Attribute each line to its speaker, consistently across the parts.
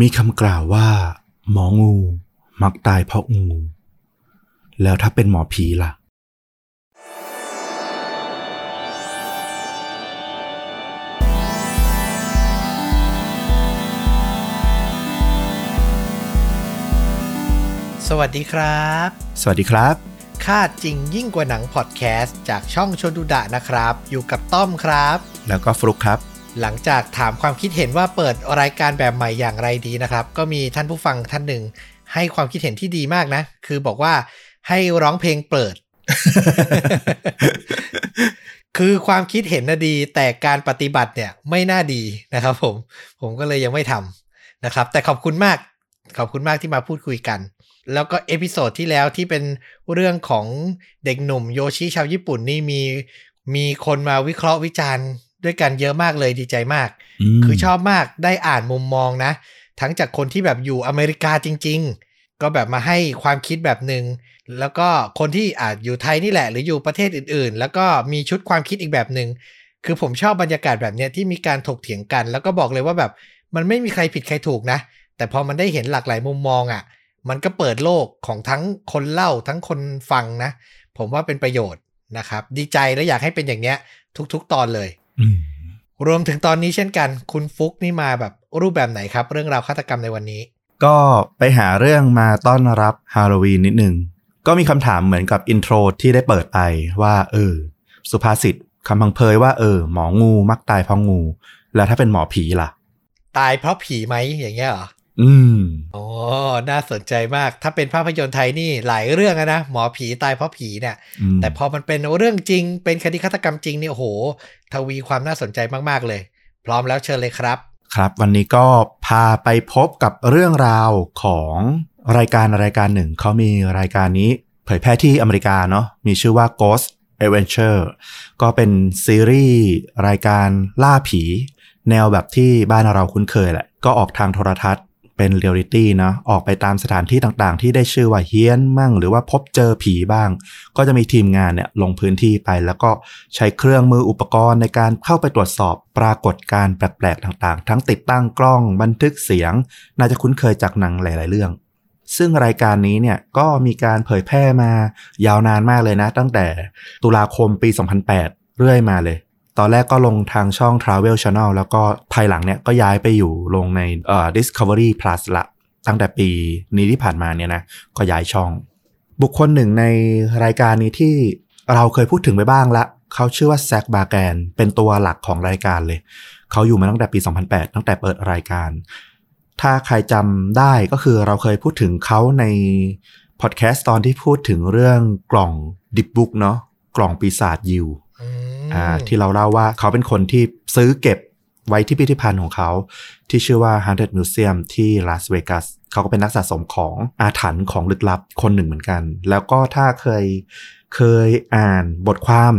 Speaker 1: มีคำกล่าวว่า หมองู มักตายเพราะงู แล้วถ้าเป็นหมอผีล่ะ
Speaker 2: สวัสดีครับ
Speaker 1: สวัสดีครับ
Speaker 2: ค่าจริงยิ่งกว่าหนังพอดแคสต์จากช่องชนดูดะนะครับ อยู่กับต้อมครับ
Speaker 1: แล้วก็ฟลุกครับ
Speaker 2: หลังจากถามความคิดเห็นว่าเปิดรายการแบบใหม่อย่างไรดีนะครับ ก็มีท่านผู้ฟังท่านหนึ่งให้ความคิดเห็นที่ดีมากนะ คือบอกว่าให้ร้องเพลงเปิด คือความคิดเห็นน่ะดี แต่การปฏิบัติเนี่ยไม่น่าดีนะครับ ผม ผมก็เลยยังไม่ทำนะครับ แต่ขอบคุณมาก ขอบคุณมากที่มาพูดคุยกัน แล้วก็ episode ที่แล้วที่เป็นเรื่องของเด็กหนุ่มโยชิชาวญี่ปุ่นนี่มีมีคนมาวิเคราะห์วิจารณ์ ด้วยกันเยอะมากเลยดีใจมาก
Speaker 1: ม
Speaker 2: คือชอบมากได้อ่านมุมมองนะ ทั้งจากคนที่แบบอยู่อเมริกาจริง ๆ ก็แบบมาให้ความคิดแบบหนึง่งแล้วก็คนที่อาจอยู่ไทยนี่แหละ หรืออยู่ประเทศอื่น ๆ แล้วก็มีชุดความคิดอีกแบบหนึง่งคือผมชอบบรรยากาศแบบเนี้ยที่มีการถกเถียงกัน แล้วก็บอกเลยว่าแบบมันไม่มีใครผิดใครถูกนะ แต่พอมันได้เห็นหลากหลายมุมมองอะ่ะ มันก็เปิดโลกของทั้งคนเล่าทั้งคนฟังนะ ผมว่าเป็นประโยชน์นะครับ ดีใจและอยากให้เป็นอย่างเนี้ยทุก ๆ ตอนเลย
Speaker 1: อืม
Speaker 2: รวมถึงตอนนี้เช่นกัน คุณฟุกนี่มาแบบรูปแบบไหนครับ เรื่องราวฆาตกรรมในวันนี้
Speaker 1: ก็ไปหาเรื่องมาต้อนรับฮาโลวีนนิดนึง ก็มีคำถามเหมือนกับอินโทรที่ได้เปิดไปว่าเออ สุภาษิตคำพังเพยว่าเออ หมองูมักตายเพราะงู แล้วถ้าเป็นหมอผีล่ะ
Speaker 2: ตายเพราะผีไหมอย่างเงี้ยเหรอ
Speaker 1: อืม
Speaker 2: อ๋อน่าสนใจมาก ถ้าเป็นภาพยนตร์ไทยนี่หลายเรื่องอะนะ หมอผีตายเพราะผีเนี่ย
Speaker 1: อืม
Speaker 2: แต่พอมันเป็นเรื่องจริง เป็นคดีฆาตกรรมจริงนี่โอ้โห ทวีความน่าสนใจมากๆเลย พร้อมแล้วเชิญเลยครับ
Speaker 1: ครับ วันนี้ก็พาไปพบกับเรื่องราวของรายการรายการหนึ่ง เขามีรายการนี้เผยแพร่ที่อเมริกาเนาะ มีชื่อว่า Ghost Adventure ก็เป็นซีรีส์รายการล่าผี แนวแบบที่บ้านเราคุ้นเคยแหละ ก็ออกทางโทรทัศน์ เป็นเรียลิตี้เนาะออกไปตามสถานที่ต่างๆ ที่ได้ชื่อว่าเฮี้ยนมั่ง หรือว่าพบเจอผีบ้าง ก็จะมีทีมงานเนี่ยลงพื้นที่ไป แล้วก็ใช้เครื่องมืออุปกรณ์ในการเข้าไปตรวจสอบปรากฏการณ์แปลกๆต่างๆ ทั้งติดตั้งกล้องบันทึกเสียง น่าจะคุ้นเคยจากหนังหลาย ๆ เรื่อง ซึ่งรายการนี้เนี่ยก็มีการเผยแพร่มายาวนานมากเลยนะ ตั้งแต่ตุลาคมปี 2008 เรื่อยมาเลย ตอนแรกก็ลงทางช่อง Travel Channel แล้วก็ภายหลังเนี่ยก็ย้ายไปอยู่ลงในเอ่อ Discovery Plus ละตั้งแต่ปีนี้ที่ผ่านมาเนี่ยนะก็ย้ายช่อง บุคคลหนึ่งในรายการนี้ที่เราเคยพูดถึงไปบ้างละเขาชื่อว่าแซคบาแกนเป็นตัวหลักของรายการเลย เขาอยู่มาตั้งแต่ปี 2008 ตั้งแต่เปิดรายการ ถ้าใครจำได้ก็คือเราเคยพูดถึงเขาในพอดแคสต์ตอนที่พูดถึงเรื่องกล่องดิบบุ๊กเนาะกล่องปีศาจยิว
Speaker 2: อืม
Speaker 1: อ่าที่เราเล่าว่าเขาเป็นคนที่ซื้อเก็บไว้ที่พิพิธภัณฑ์ของเขา ที่ชื่อว่า Haunted Museum ที่ลาสเวกัสเขาก็เป็นนักสะสมของอาถรรพ์ของลึกลับคนหนึ่งเหมือนกัน แล้วก็ถ้าเคยเคยอ่านบทความ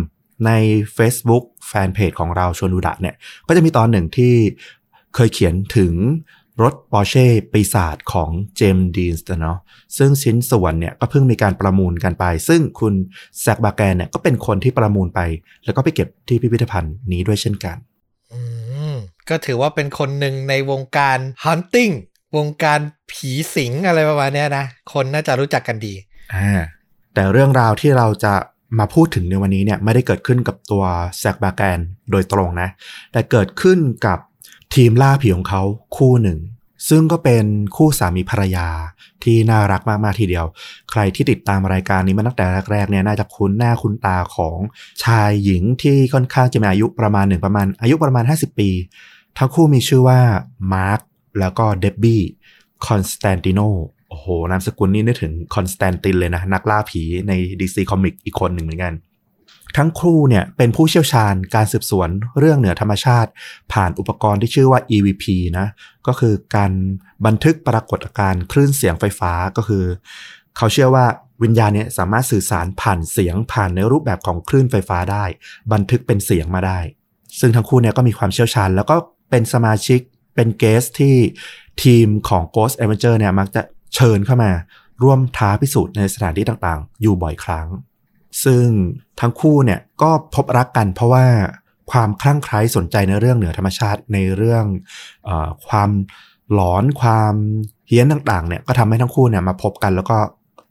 Speaker 1: ใน Facebook แฟนเพจของเราชวนดูดะเนี่ย ก็จะมีตอนหนึ่งที่เคยเขียนถึง รถปอร์เช่ปีศาจของเจมส์ดีนส์เนาะซึ่งชิ้นส่วนเนี่ยก็เพิ่งมีการประมูลกันไป ซึ่งคุณแซคบาแกนเนี่ยก็เป็นคนที่ประมูลไป แล้วก็ไปเก็บที่พิพิธภัณฑ์นี้ด้วยเช่นกัน
Speaker 2: อืมก็ถือว่าเป็นคนหนึ่งในวงการ hunting วงการผีสิงอะไรประมาณเนี้ยนะ คนน่าจะรู้จักกันดี
Speaker 1: อ่าแต่เรื่องราวที่เราจะมาพูดถึงในวันนี้เนี่ยไม่ได้เกิดขึ้นกับตัวแซคบาแกนโดยตรงนะ แต่เกิดขึ้นกับ ทีมล่าผีของเขาคู่หนึ่ง ซึ่งก็เป็นคู่สามีภรรยาที่น่ารักมากๆทีเดียว ใครที่ติดตามรายการนี้มาตั้งแต่แรกๆเนี่ยน่าจะคุ้นหน้าคุ้นตาของชายหญิงที่ค่อนข้างจะมีอายุประมาณหนึ่งประมาณ อายุประมาณ 50 ปี ทั้งคู่มีชื่อว่ามาร์คแล้วก็เดบบี้คอนสแตนติโนโอ้โหนามสกุลนี่นึกถึงคอนสแตนตินเลยนะ นักล่าผีใน DC Comic อีกคนหนึ่งเหมือนกัน ทั้งคู่เนี่ยเป็นผู้เชี่ยวชาญการสืบสวนเรื่องเหนือธรรมชาติ ผ่านอุปกรณ์ที่ชื่อว่า EVP นะก็คือการบันทึกปรากฏการณ์คลื่นเสียงไฟฟ้าก็คือ เขาเชื่อว่าวิญญาณเนี่ยสามารถสื่อสารผ่านเสียงผ่านในรูปแบบของคลื่นไฟฟ้าได้ บันทึกเป็นเสียงมาได้ ซึ่งทั้งคู่เนี่ยก็มีความเชี่ยวชาญ แล้วก็เป็นสมาชิกเป็นเกสที่ทีมของ Ghost Adventure เนี่ยมักจะเชิญเข้ามาร่วมท้าพิสูจน์ในสถานที่ต่างๆ อยู่บ่อยครั้ง ซึ่งทั้งคู่เนี่ยก็พบรักกันเพราะว่าความคลั่งไคล้สนใจในเรื่องเหนือธรรมชาติในเรื่องอความหลอนความเฮี้ยนต่างๆเนี่ยก็ทำให้ทั้งคู่เนี่ยมาพบกันแล้วก็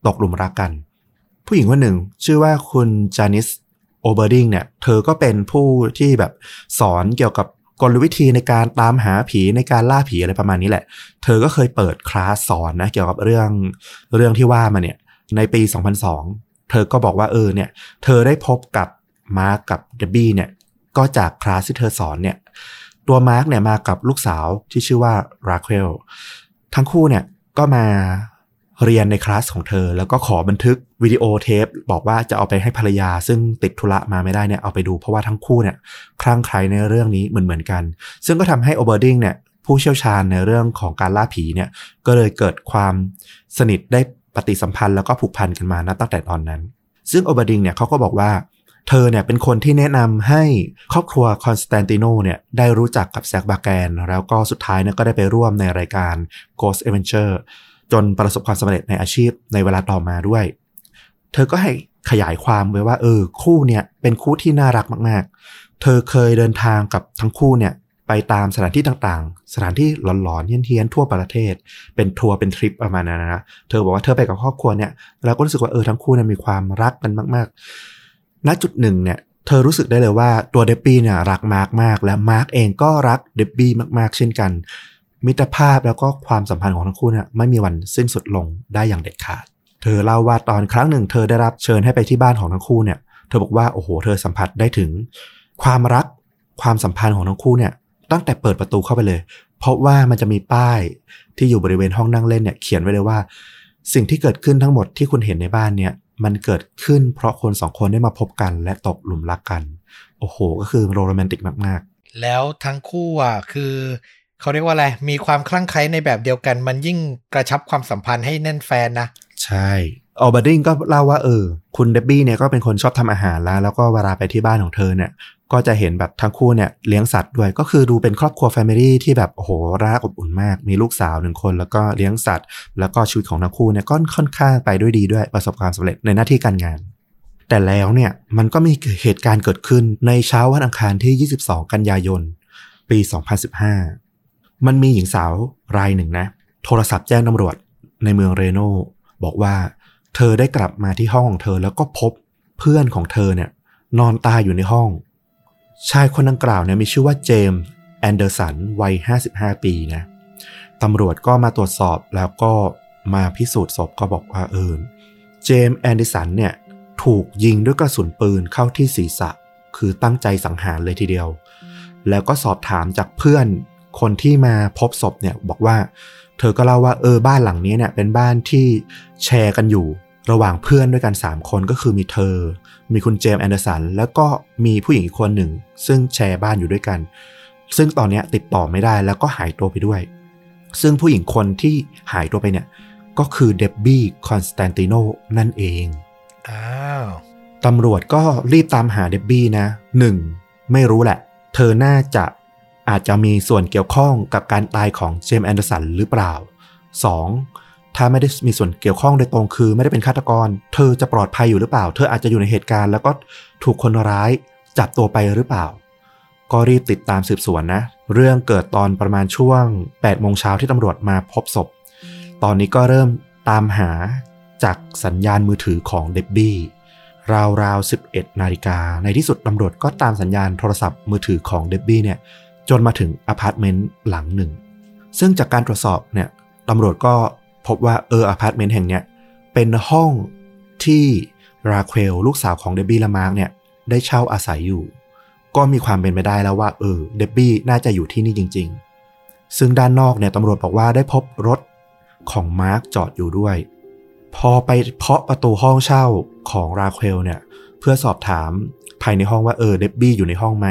Speaker 1: ตกหลุมรักกัน ผู้หญิงคนหนึ่งชื่อว่าคุณจานิสโอเบอร์ดิงเนี่ยเธอก็เป็นผู้ที่แบบสอนเกี่ยวกับกลวิธีในการตามหาผีในการล่าผีอะไรประมาณนี้แหละ เธอก็เคยเปิดคลาสสอนนะเกี่ยวกับเรื่องเรื่องที่ว่ามาเนี่ยในปี 2002 เธอก็บอกว่าเออเนี่ย เธอได้พบกับมาร์กกับเดบบี้เนี่ย ก็จากคลาสที่เธอสอนเนี่ย ตัวมาร์กเนี่ยมากับลูกสาวที่ชื่อว่าราเคลทั้งคู่เนี่ยก็มาเรียนในคลาสของเธอ แล้วก็ขอบันทึกวิดีโอเทป บอกว่าจะเอาไปให้ภรรยา ซึ่งติดธุระมาไม่ได้เนี่ยเอาไปดูเพราะว่าทั้งคู่เนี่ยคลั่งไคล้ในเรื่องนี้เหมือนเหมือนกัน ซึ่งก็ทำให้โอเบอร์ดิงเนี่ยผู้เชี่ยวชาญในเรื่องของการล่าผีเนี่ยก็เลยเกิดความสนิทได้ ปฏิสัมพันธ์แล้วก็ผูกพันกันมานะตั้งแต่ตอนนั้น ซึ่งโอบอร์ดิงเนี่ยเขาก็บอกว่า เธอเนี่ยเป็นคนที่แนะนำให้ครอบครัวคอนสแตนติโนเนี่ยได้รู้จักกับแซกบาแกน แล้วก็สุดท้ายเนี่ยก็ได้ไปร่วมในรายการ Ghost Adventure จนประสบความสำเร็จในอาชีพในเวลาต่อมาด้วย เธอก็ให้ขยายความไว้ว่าเออคู่เนี่ยเป็นคู่ที่น่ารักมาก ๆ เธอเคยเดินทางกับทั้งคู่เนี่ย ไปตามสถานที่ต่างๆ สถานที่หลอนๆเฮี้ยนๆทั่วประเทศ เป็นทัวร์เป็นทริปประมาณนั้นนะ เธอบอกว่าเธอไปกับครอบครัวเนี่ยแล้วก็รู้สึกว่าเออทั้งคู่เนี่ยมีความรักกันมากๆ ณจุดหนึ่งเนี่ยเธอรู้สึกได้เลยว่าตัวเดบบี้เนี่ยรักมาร์กมาก และมาร์กเองก็รักเดบบี้มากๆ เช่นกัน มิตรภาพแล้วก็ความสัมพันธ์ของทั้งคู่เนี่ยไม่มีวันสิ้นสุดลงได้อย่างเด็ดขาด เธอเล่าว่าตอนครั้งหนึ่ง เธอได้รับเชิญให้ไปที่บ้านของทั้งคู่เนี่ย เธอบอกว่าโอ้โห เธอสัมผัสได้ถึง ความรักความสัมพันธ์ของทั้งคู่เนี่ย ตั้งแต่เปิดประตูเข้าไปเลย เพราะว่ามันจะมีป้ายที่อยู่บริเวณห้องนั่งเล่นเนี่ยเขียนไว้เลยว่า สิ่งที่เกิดขึ้นทั้งหมดที่คุณเห็นในบ้านเนี่ยมันเกิดขึ้นเพราะคนสองคนได้มาพบกันและตกหลุมรักกัน โอ้โห ก็คือโรแมนติกมาก
Speaker 2: ๆ แล้วทั้งคู่อะคือเขาเรียกว่าอะไร มีความคลั่งไคล้ในแบบเดียวกัน มันยิ่งกระชับความสัมพันธ์ให้แน่นแฟนนะ
Speaker 1: ใช่ ออบดิงก็เล่าว่าเออ คุณเดบบี้เนี่ยก็เป็นคนชอบทำอาหารแล้ว แล้วก็เวลาไปที่บ้านของเธอเนี่ย ก็จะเห็นแบบทั้งคู่เนี่ยเลี้ยงสัตว์ด้วยก็คือดูเป็นครอบครัวแฟมิลี่ที่แบบโอ้โหรักอบอุ่นมาก มีลูกสาวหนึ่งคน แล้วก็เลี้ยงสัตว์ แล้วก็ชีวิตของทั้งคู่เนี่ยก็ค่อนข้างไปด้วยดีด้วยประสบความสำเร็จในหน้าที่การงาน แต่แล้วเนี่ยมันก็มีเหตุการณ์เกิดขึ้นในเช้าวันอังคารที่ 22 กันยายน ปี 2015 มันมีหญิงสาวรายหนึ่งนะ โทรศัพท์แจ้งตำรวจในเมืองเรโนบอกว่า เธอได้กลับมาที่ห้องของเธอแล้วก็พบเพื่อนของเธอเนี่ยนอนตายอยู่ในห้อง ชายคนดังกล่าวเนี่ยมีชื่อว่าเจมส์แอนเดอร์สันวัย 55 ปีนะตำรวจก็มาตรวจสอบแล้วก็มาพิสูจน์ศพก็บอกว่าเออเจมส์แอนเดอร์สันเนี่ยถูกยิงด้วยกระสุนปืนเข้าที่ศีรษะ คือตั้งใจสังหารเลยทีเดียว แล้วก็สอบถามจากเพื่อนคนที่มาพบศพเนี่ยบอกว่า เธอก็เล่าว่าเออบ้านหลังนี้เนี่ยเป็นบ้านที่แชร์กันอยู่ ระหว่างเพื่อนด้วยกัน 3 คนก็คือมีเธอ มีคุณเจมส์แอนเดอร์สัน แล้วก็มีผู้หญิงอีกคนหนึ่ง ซึ่งแชร์บ้านอยู่ด้วยกัน ซึ่งตอนนี้ติดต่อไม่ได้แล้วก็หายตัวไปด้วย ซึ่งผู้หญิงคนที่หายตัวไปเนี่ย ก็คือเดบบี้คอนสแตนติโนนั่นเอง
Speaker 2: อ้าว
Speaker 1: ตำรวจก็รีบตามหาเดบบี้นะหนึ่งไม่รู้แหละ เธอน่าจะอาจจะมีส่วนเกี่ยวข้องกับการตายของเจมส์แอนเดอร์สันหรือเปล่า 2. ถ้าไม่ได้มีส่วนเกี่ยวข้องโดยตรงคือ ไม่ได้เป็นฆาตกร เธอจะปลอดภัยอยู่หรือเปล่า เธออาจจะอยู่ในเหตุการณ์แล้วก็ถูกคนร้ายจับตัวไปหรือเปล่า ก็รีบติดตามสืบสวนนะ เรื่องเกิดตอนประมาณช่วง8โมงเช้าที่ตำรวจมาพบศพ ตอนนี้ก็เริ่มตามหาจากสัญญาณมือถือของเดบบี้ราวๆ11นาฬิกา ในที่สุดตำรวจก็ตามสัญญาณโทรศัพท์มือถือของเดบบี้เนี่ยจนมาถึงอพาร์ตเมนต์หลังหนึ่ง ซึ่งจากการตรวจสอบเนี่ยตำรวจก็ พบว่าเอออพาร์ตเมนต์แห่งเนี้ยเป็นห้องที่ราเคลลูกสาวของเดบบี้และมาร์กเนี่ยได้เช่าอาศัยอยู่ ก็มีความเป็นไปได้แล้วว่าเออเดบบี้น่าจะอยู่ที่นี่จริง ๆ ซึ่งด้านนอกเนี่ยตำรวจบอกว่าได้พบรถของมาร์กจอดอยู่ด้วย พอไปเคาะประตูห้องเช่าของราเคลเนี่ยเพื่อสอบถามภายในห้องว่าเออเดบบี้อยู่ในห้องไหม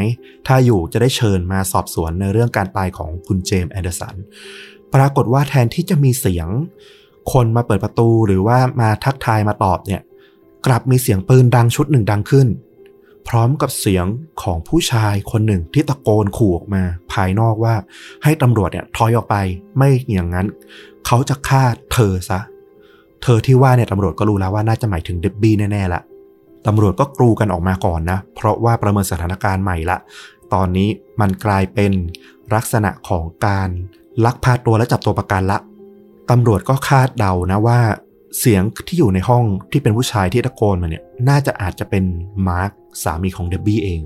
Speaker 1: ถ้าอยู่จะได้เชิญมาสอบสวนในเรื่องการตายของคุณเจมส์แอนเดอร์สัน ปรากฏว่าแทนที่จะมีเสียง คนมาเปิดประตูหรือว่ามาทักทายมาตอบเนี่ย กลับมีเสียงปืนดังชุดหนึ่งดังขึ้น พร้อมกับเสียงของผู้ชายคนหนึ่งที่ตะโกนขู่ออกมา ภายนอกว่าให้ตำรวจเนี่ยถอยออกไปไม่อย่างนั้น เขาจะฆ่าเธอซะ เธอที่ว่าเนี่ยตำรวจก็รู้แล้วว่าน่าจะหมายถึงเดบบี้แน่ๆละตำรวจก็กรูกันออกมาก่อนนะ เพราะว่าประเมินสถานการณ์ใหม่ละ ตอนนี้มันกลายเป็นลักษณะของการ ลักพาตัวและจับตัวประกันละตำรวจก็คาดเดานะว่า เสียงที่อยู่ในห้องที่เป็นผู้ชายที่ตะโกนมาเนี่ยน่าจะอาจจะเป็นมาร์คสามีของเดบบี้เอง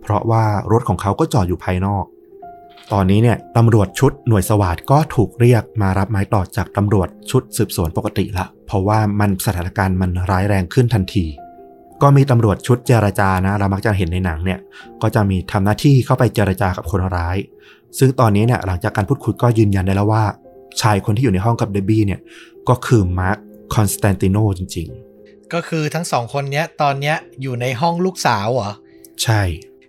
Speaker 1: เพราะว่ารถของเขาก็จอดอยู่ภายนอก ตอนนี้เนี่ยตำรวจชุดหน่วยสวัสดก็ถูกเรียกมารับไม้ต่อจากตำรวจชุดสืบสวนปกติละ เพราะว่ามันสถานการณ์มันร้ายแรงขึ้นทันที ก็มีตำรวจชุดเจรจานะเรามักจะเห็นในหนังเนี่ยก็จะมีทำหน้าที่เข้าไปเจรจากับคนร้าย ซึ่งตอนนี้เนี่ยหลังจากการพูดคุยก็ยืนยันได้แล้วว่า ชายคนที่อยู่ในห้องกับเดบบี้เนี่ยก็คือมาร์คคอนสแตนติโนจริง
Speaker 2: ก็คือทั้งสองคนเนี้ยตอนเนี้ยอยู่ในห้องลูกสาวเหรอ
Speaker 1: ๆใช่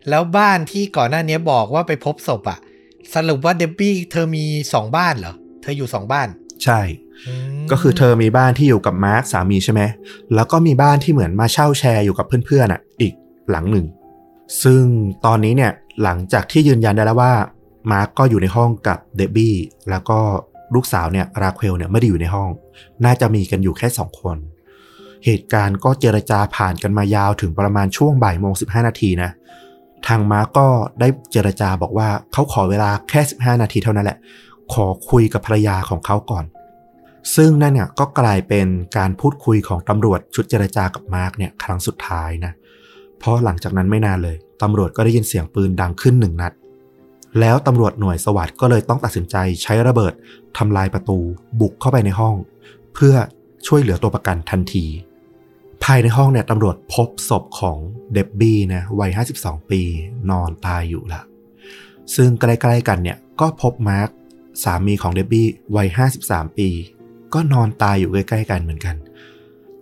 Speaker 2: แล้วบ้านที่ก่อนหน้านี้บอกว่าไปพบศพอะสรุปว่าเดบบี้เธอมีสองบ้านเหรอ เธออยู่สองบ้าน
Speaker 1: ใช่ ก็คือเธอมีบ้านที่อยู่กับมาร์คสามีใช่ไหม แล้วก็มีบ้านที่เหมือนมาเช่าแชร์อยู่กับเพื่อนๆอะ อีกหลังหนึ่ง ซึ่งตอนนี้เนี่ยหลังจากที่ยืนยันได้แล้วว่า มาร์คก็อยู่ในห้องกับเดบบี้แล้วก็ลูกสาวเนี่ยราเคลเนี่ยไม่ได้อยู่ในห้อง น่าจะมีกันอยู่แค่สองคน เหตุการณ์ก็เจรจาผ่านกันมายาวถึงประมาณช่วงบ่ายโมงสิบนาทีนะ ทางมาร์คก็ได้เจรจาบอกว่าเขาขอเวลาแค่15นาทีเท่านั้นแหละ ขอคุยกับภรรยาของเขาก่อน ซึ่งนั่นเนี่ยก็กลายเป็นการพูดคุยของตำรวจชุดเจรจากับมาร์กเนี่ยครั้งสุดท้ายนะ เพราะหลังจากนั้นไม่นานเลยตำรวจก็ได้ยินเสียงปืนดังขึ้นหนึ่งนัด แล้วตำรวจหน่วยสวัสด์ก็เลยต้องตัดสินใจใช้ระเบิดทำลายประตูบุกเข้าไปในห้อง เพื่อช่วยเหลือตัวประกันทันที ภายในห้องเนี่ยตำรวจพบศพของเดบบี้นะวัย 52 ปีนอนตายอยู่ละซึ่งใกล้ๆกันเนี่ยก็พบมาร์คสามีของเดบบี้วัย 53 ปี ก็นอนตายอยู่ใกล้ๆกันเหมือนกัน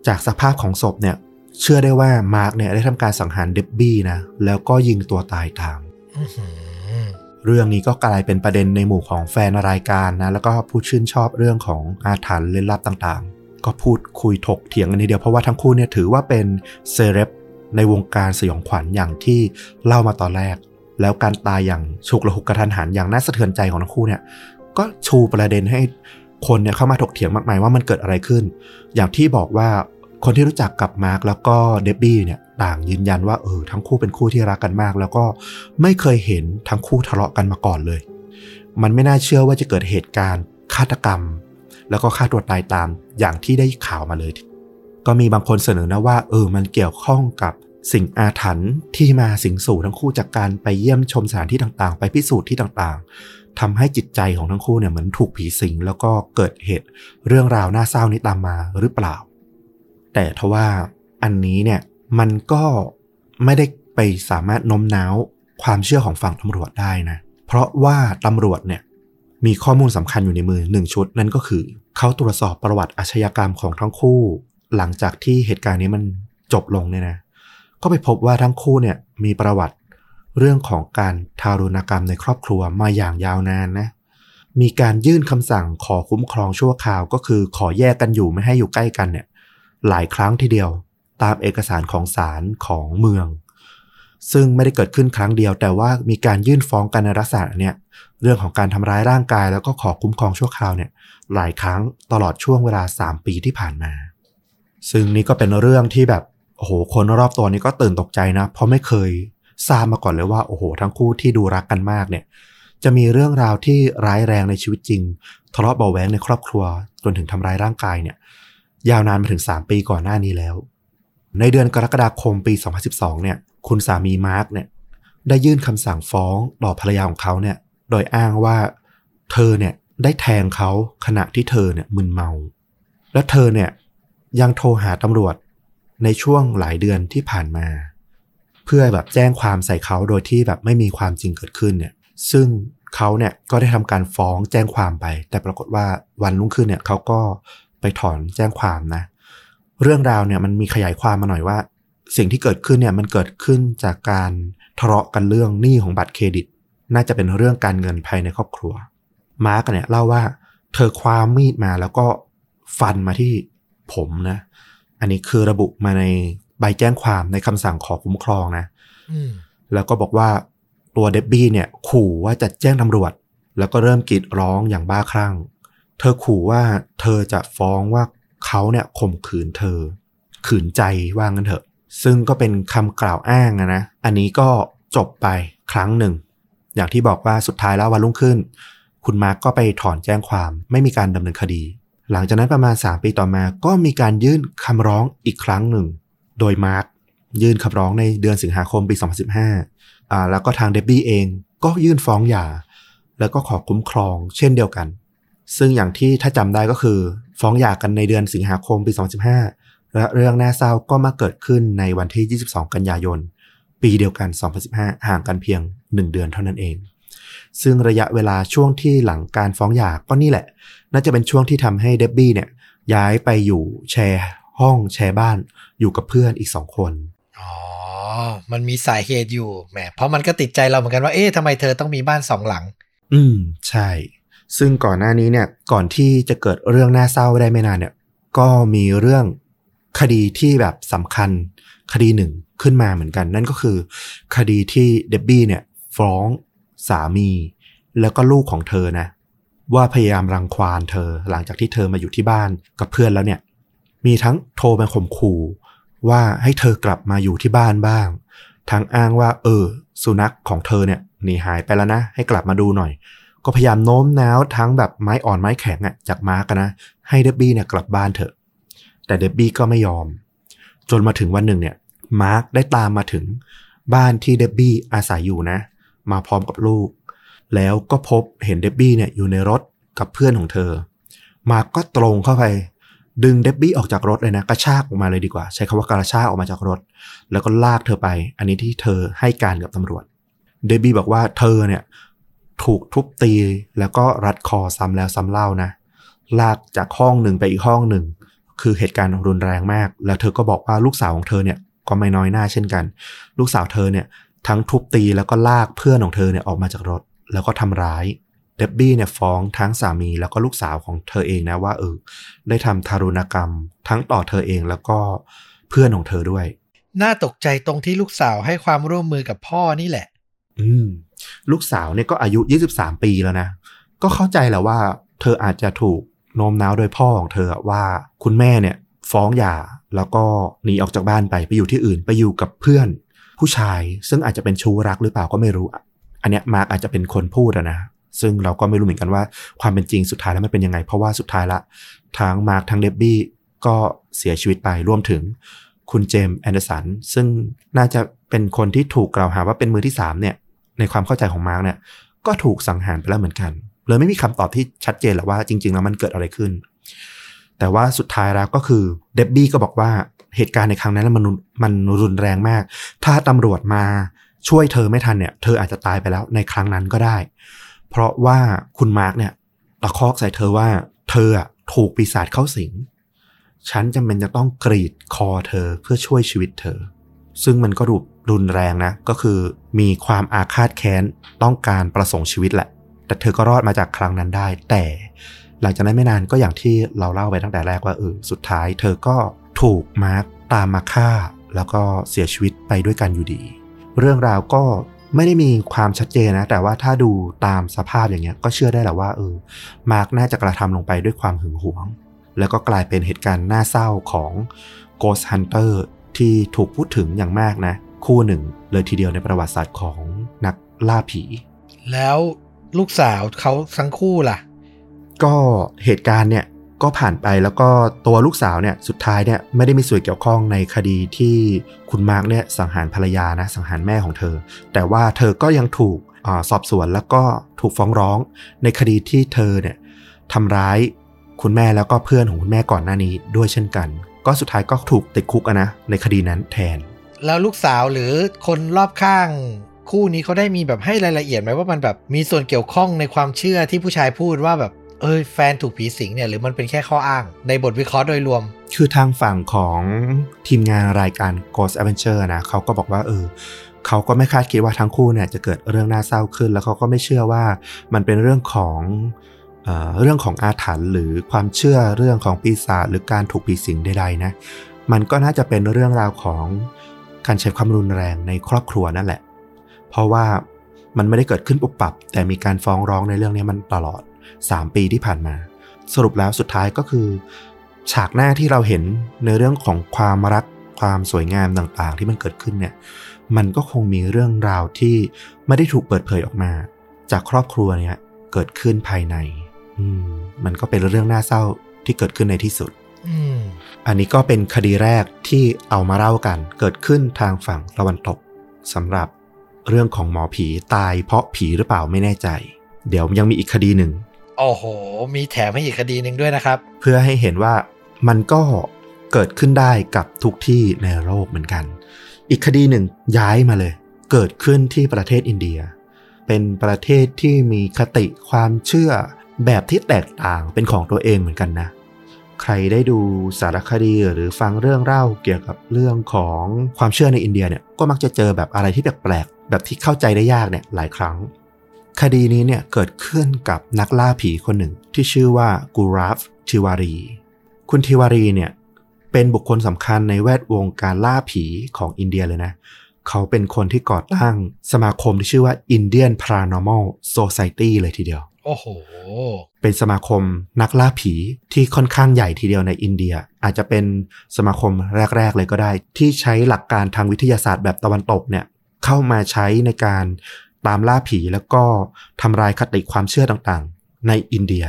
Speaker 1: จากสภาพของศพเนี่ยเชื่อได้ว่ามาร์คเนี่ยได้ทำการสังหารเดบบี้นะแล้วก็ยิงตัวตายตาม เรื่องนี้ก็กลายเป็นประเด็นในหมู่ของแฟนรายการนะ แล้วก็ผู้ชื่นชอบเรื่องของอาถรรพ์ลึกลับต่างๆ ก็พูดคุยถกเถียงกันทีเดียวเพราะว่าทั้งคู่เนี่ยถือว่าเป็นเซเลบในวงการสยองขวัญอย่างที่เล่ามาตอนแรก แล้วการตายอย่างฉุกละหุกกระทันหันอย่างน่าสะเทือนใจของทั้งคู่เนี่ย ก็ชูประเด็นให้คนเนี่ยเข้ามาถกเถียงมากมายว่ามันเกิดอะไรขึ้น อย่างที่บอกว่าคนที่รู้จักกับมาร์คแล้วก็เดบบี้เนี่ย ต่างยืนยันว่าเออทั้งคู่เป็นคู่ที่รักกันมาก แล้วก็ไม่เคยเห็นทั้งคู่ทะเลาะกันมาก่อนเลย มันไม่น่าเชื่อว่าจะเกิดเหตุการณ์ฆาตกรรม แล้วก็ฆ่าตัวตายตามอย่างที่ได้ข่าวมาเลย ก็มีบางคนเสนอนะว่าเออมันเกี่ยวข้องกับสิ่งอาถรรพ์ที่มาสิงสู่ทั้งคู่จากการไปเยี่ยมชมสถานที่ต่างๆ ไปพิสูจน์ที่ต่างๆทำให้จิตใจของทั้งคู่เนี่ยเหมือนถูกผีสิง แล้วก็เกิดเหตุเรื่องราวน่าเศร้านี้ตามมาหรือเปล่า แต่ทว่าอันนี้เนี่ย มันก็ไม่ได้ไปสามารถโน้มน้าวความเชื่อของฝั่งตำรวจได้นะ เพราะว่าตำรวจเนี่ยมีข้อมูลสำคัญอยู่ในมือหนึ่งชุด นั่นก็คือเขาตรวจสอบประวัติอาชญากรรมของทั้งคู่ หลังจากที่เหตุการณ์นี้มันจบลงเนี่ยนะ ก็ไปพบว่าทั้งคู่เนี่ยมีประวัติเรื่องของการทารุณกรรมในครอบครัวมาอย่างยาวนานนะ มีการยื่นคำสั่งขอคุ้มครองชั่วคราว ก็คือขอแยกกันอยู่ไม่ให้อยู่ใกล้กันเนี่ย หลายครั้งทีเดียว ตามเอกสารของศาลของเมือง ซึ่งไม่ได้เกิดขึ้นครั้งเดียว แต่ว่ามีการยื่นฟ้องกันในลักษณะเนี่ยเรื่องของการทำร้ายร่างกายแล้วก็ขอคุ้มครองชั่วคราวเนี่ยหลายครั้งตลอดช่วงเวลา 3 ปีที่ผ่านมา ซึ่งนี่ก็เป็นเรื่องที่แบบโอ้โหคนรอบตัวนี้ก็ตื่นตกใจนะ เพราะไม่เคยทราบมาก่อนเลยว่าโอ้โห ทั้งคู่ที่ดูรักกันมากเนี่ย จะมีเรื่องราวที่ร้ายแรงในชีวิตจริงทะเลาะเบาะแวงในครอบครัวจนถึงทำร้ายร่างกายเนี่ย ยาวนานมาถึง 3 ปีก่อนหน้านี้แล้ว ในเดือนกรกฎาคมปี 2012 เนี่ย คุณสามีมาร์กเนี่ย ได้ยื่นคำสั่งฟ้องต่อภรรยาของเขาเนี่ย โดยอ้างว่าเธอเนี่ยได้แทงเขาขณะที่เธอเนี่ยมึนเมา และเธอเนี่ยยังโทรหาตำรวจในช่วงหลายเดือนที่ผ่านมา เพื่อแบบแจ้งความใส่เขาโดยที่แบบไม่มีความจริงเกิดขึ้นเนี่ย ซึ่งเขาเนี่ยก็ได้ทำการฟ้องแจ้งความไป แต่ปรากฏว่าวันรุ่งขึ้นเนี่ยเขาก็ไปถอนแจ้งความนะ เรื่องราวเนี่ยมันมีขยายความมาหน่อยว่า สิ่งที่เกิดขึ้นเนี่ยมันเกิดขึ้นจากการทะเลาะกันเรื่องหนี้ของบัตรเครดิต น่าจะเป็นเรื่องการเงินภายในครอบครัว มาร์กเนี่ยเล่าว่าเธอคว้ามีดมาแล้วก็ฟันมาที่ผมนะ อันนี้คือระบุมาในใบแจ้งความในคำสั่งขอคุ้มครองนะแล้วก็บอกว่าตัวเดบบี้เนี่ย ขู่ว่าจะแจ้งตำรวจ แล้วก็เริ่มกรีดร้องอย่างบ้าคลั่ง เธอขู่ว่าเธอจะฟ้องว่า เขาเนี่ยข่มขืนเธอ ขืนใจว่างั้นเถอะ ซึ่งก็เป็นคำกล่าวอ้างนะ อันนี้ก็จบไปครั้งหนึ่ง อย่างที่บอกว่าสุดท้ายแล้ววันรุ่งขึ้น คุณมาร์กก็ไปถอนแจ้งความไม่มีการดำเนินคดี หลังจากนั้นประมาณ 3 ปีต่อมาก็มีการยื่นคำร้องอีกครั้งหนึ่ง โดยมาร์กยื่นคำร้องในเดือนสิงหาคมปี 2015อ่าแล้วก็ทางเดบบี้เองก็ยื่นฟ้องหย่า แล้วก็ขอคุ้มครองเช่นเดียวกัน ซึ่งอย่างที่ถ้าจำได้ก็คือ ฟ้องหย่ากันในเดือนสิงหาคมปี 2015 และเรื่องน่าเศร้าก็มาเกิดขึ้นในวันที่ 22 กันยายน ปีเดียวกัน 2015 ห่างกันเพียง 1 เดือนเท่านั้นเอง ซึ่งระยะเวลาช่วงที่หลังการฟ้องหย่าก็นี่แหละ น่าจะเป็นช่วงที่ทำให้เดบบี้เนี่ยย้ายไปอยู่แชร์ห้องแชร์บ้านอยู่กับเพื่อนอีกสองคน
Speaker 2: อ๋อมันมีสาเหตุอยู่แหมเพราะมันก็ติดใจเราเหมือนกันว่าเอ๊ะทำไมเธอต้องมีบ้านสองหลัง
Speaker 1: อืมใช่ ซึ่งก่อนหน้านี้เนี่ยก่อนที่จะเกิดเรื่องน่าเศร้าได้ไม่นานเนี่ยก็มีเรื่องคดีที่แบบสำคัญคดีหนึ่งขึ้นมาเหมือนกัน นั่นก็คือคดีที่เดบบี้เนี่ยฟ้องสามี แล้วก็ลูกของเธอนะ ว่าพยายามรังควานเธอ หลังจากที่เธอมาอยู่ที่บ้านกับเพื่อนแล้วเนี่ย มีทั้งโทรไปข่มขู่ว่าให้เธอกลับมาอยู่ที่บ้านบ้าง ทั้งอ้างว่า เออ สุนัขของเธอเนี่ยหนีหายไปแล้วนะ ให้กลับมาดูหน่อย ก็พยายามโน้มน้าวทั้งแบบไม้อ่อนไม้แข็งอะจากมาร์กนะให้เดบบี้เนี่ยกลับบ้านเถอะ แต่เดบบี้ก็ไม่ยอม จนมาถึงวันหนึ่งเนี่ยมาร์กได้ตามมาถึงบ้านที่เดบบี้อาศัยอยู่นะ มาพร้อมกับลูก แล้วก็พบเห็นเดบบี้เนี่ยอยู่ในรถกับเพื่อนของเธอ มาร์กก็ตรงเข้าไป ดึงเดบบี้ออกจากรถเลยนะ กระชากออกมาเลยดีกว่า ใช้คำว่ากระชากออกมาจากรถ แล้วก็ลากเธอไป อันนี้ที่เธอให้การกับตำรวจ เดบบี้บอกว่าเธอเนี่ย ถูกทุบตีแล้วก็รัดคอซ้ำแล้วซ้ำเล่านะ ลากจากห้องหนึ่งไปอีกห้องหนึ่ง คือเหตุการณ์รุนแรงมาก แล้วเธอก็บอกว่าลูกสาวของเธอเนี่ยก็ไม่น้อยหน้าเช่นกัน ลูกสาวเธอเนี่ยทั้งทุบตีแล้วก็ลากเพื่อนของเธอเนี่ยออกมาจากรถ แล้วก็ทำร้ายเดบบี้เนี่ยฟ้องทั้งสามีแล้วก็ลูกสาวของเธอเองนะว่าเออได้ทำทารุณกรรม ทั้งต่อเธอเองแล้วก็เพื่อนของเธอด้วย
Speaker 2: น่าตกใจตรงที่ลูกสาวให้ความร่วมมือกับพ่อนี่แหละ
Speaker 1: อืม ลูกสาวเนี่ยก็อายุ 23 ปีแล้วนะ ก็เข้าใจแหละว่า เธออาจจะถูกโน้มน้าวโดยพ่อของเธอว่าคุณแม่เนี่ยฟ้องหย่าแล้วก็หนีออกจากบ้านไปไปอยู่ที่อื่นไปอยู่กับเพื่อน ผู้ชายซึ่งอาจจะเป็นชู้รักหรือเปล่าก็ไม่รู้ อันเนี้ยมาร์กอาจจะเป็นคนพูดอะนะซึ่งเราก็ไม่รู้เหมือนกันว่าความเป็นจริงสุดท้ายแล้วมันเป็นยังไง เพราะว่าสุดท้ายละทั้งมาร์กทั้งเดบบี้ก็เสียชีวิตไปรวมถึงคุณเจมส์แอนเดอร์สันซึ่งน่าจะเป็นคนที่ถูกกล่าวหาว่าเป็นมือที่สามเนี่ย ในความเข้าใจของมาร์กเนี่ยก็ถูกสังหารไปแล้วเหมือนกัน เลยไม่มีคำตอบที่ชัดเจนหรอกว่าจริง ๆ แล้วมันเกิดอะไรขึ้น แต่ว่าสุดท้ายแล้วก็คือเดบบี้ก็บอกว่าเหตุการณ์ในครั้งนั้นมันมันรุนแรงมาก ถ้าตำรวจมาช่วยเธอไม่ทันเนี่ย เธออาจจะตายไปแล้วในครั้งนั้นก็ได้ เพราะว่าคุณมาร์กเนี่ยตะคอกใส่เธอว่า เธอถูกปีศาจเข้าสิง ฉันจำเป็นจะต้องกรีดคอเธอเพื่อช่วยชีวิตเธอ ซึ่งมันก็ดู รุนแรงนะ ก็คือมีความอาฆาตแค้นต้องการประสงค์ชีวิตแหละ แต่เธอก็รอดมาจากครั้งนั้นได้ แต่หลังจากนั้นไม่นานก็อย่างที่เราเล่าไปตั้งแต่แรกว่าเออสุดท้าย เธอก็ถูกมาร์กตามมาฆ่า แล้วก็เสียชีวิตไปด้วยกันอยู่ดี เรื่องราวก็ไม่ได้มีความชัดเจนนะ แต่ว่าถ้าดูตามสภาพอย่างเงี้ยก็เชื่อได้แหละว่าเออมาร์กน่าจะกระทำลงไปด้วยความหึงหวง แล้วก็กลายเป็นเหตุการณ์น่าเศร้าของ Ghost Hunter ที่ถูกพูดถึงอย่างมากนะ คู่หนึ่งเลยทีเดียวในประวัติศาสตร์ของนักล่าผี
Speaker 2: แล้วลูกสาวเขาทั้งคู่ล่ะ
Speaker 1: ก็เหตุการณ์เนี่ยก็ผ่านไปแล้วก็ตัวลูกสาวเนี่ยสุดท้ายเนี่ยไม่ได้มีส่วนเกี่ยวข้องในคดีที่คุณมาร์กเนี่ยสังหารภรรยานะสังหารแม่ของเธอ แต่ว่าเธอก็ยังถูกอาสอบสวนแล้วก็ถูกฟ้องร้องในคดีที่เธอเนี่ยทำร้ายคุณแม่แล้วก็เพื่อนของคุณแม่ก่อนหน้านี้ด้วยเช่นกัน ก็สุดท้ายก็ถูกติดคุกอะนะในคดีนั้นแทน
Speaker 2: แล้วลูกสาวหรือคนรอบข้างคู่นี้เขาได้มีแบบให้รายละเอียดไหมว่ามันแบบมีส่วนเกี่ยวข้องในความเชื่อที่ผู้ชายพูดว่าแบบเอ้ยแฟนถูกผีสิงเนี่ยหรือมันเป็นแค่ข้ออ้างในบทวิเคราะห์โดยรวม
Speaker 1: คือทางฝั่งของทีมงานรายการ Ghost Adventure นะเขาก็บอกว่าเออเขาก็ไม่คาดคิดว่าทั้งคู่เนี่ยจะเกิดเรื่องน่าเศร้าขึ้น แล้วเขาก็ไม่เชื่อว่ามันเป็นเรื่องของเออเรื่องของอาถรรพ์หรือความเชื่อเรื่องของปีศาจหรือการถูกผีสิงใดๆนะมันก็น่าจะเป็นเรื่องราวของ การใช้ความรุนแรงในครอบครัวนั่นแหละ เพราะว่ามันไม่ได้เกิดขึ้นปุบปับ แต่มีการฟ้องร้องในเรื่องนี้มันตลอด 3 ปีที่ผ่านมา สรุปแล้วสุดท้ายก็คือ ฉากหน้าที่เราเห็นในเรื่องของความรักความสวยงามต่างๆ ที่มันเกิดขึ้นเนี่ย มันก็คงมีเรื่องราวที่ไม่ได้ถูกเปิดเผยออกมา จากครอบครัวเนี่ยเกิดขึ้นภายใน อืม มันก็เป็นเรื่องน่าเศร้าที่เกิดขึ้นในที่สุด
Speaker 2: อืม
Speaker 1: อันนี้ก็เป็นคดีแรกที่เอามาเล่ากันเกิดขึ้นทางฝั่งตะวันตกสำหรับเรื่องของหมอผีตายเพราะผีหรือเปล่าไม่แน่ใจ เดี๋ยวยังมีอีกคดีหนึ่ง
Speaker 2: โอ้โห มีแถมให้อีกคดีหนึ่งด้วยนะครับ
Speaker 1: เพื่อให้เห็นว่ามันก็เกิดขึ้นได้กับทุกที่ในโลกเหมือนกัน อีกคดีหนึ่งย้ายมาเลย เกิดขึ้นที่ประเทศอินเดีย เป็นประเทศที่มีคติความเชื่อแบบที่แตกต่างเป็นของตัวเองเหมือนกันนะ ใครได้ดูสารคดีหรือฟังเรื่องเล่าเกี่ยวกับเรื่องของความเชื่อในอินเดียเนี่ยก็มักจะเจอแบบอะไรที่แปลกๆแบบที่เข้าใจได้ยากเนี่ยหลายครั้ง คดีนี้เนี่ยเกิดขึ้นกับนักล่าผีคนหนึ่งที่ชื่อว่ากูราฟทิวารี คุณทิวารีเนี่ยเป็นบุคคลสำคัญในแวดวงการล่าผีของอินเดียเลยนะ เขาเป็นคนที่ก่อตั้งสมาคมที่ชื่อว่า Indian Paranormal Society เลยทีเดียว
Speaker 2: โอ้โห
Speaker 1: เป็นสมาคมนักล่าผีที่ค่อนข้างใหญ่ทีเดียวในอินเดีย อาจจะเป็นสมาคมแรก ๆ เลยก็ได้ ที่ใช้หลักการทางวิทยาศาสตร์แบบตะวันตกเนี่ยเข้ามาใช้ในการตามล่าผีแล้วก็ทำลายคติความเชื่อต่างๆ ในอินเดีย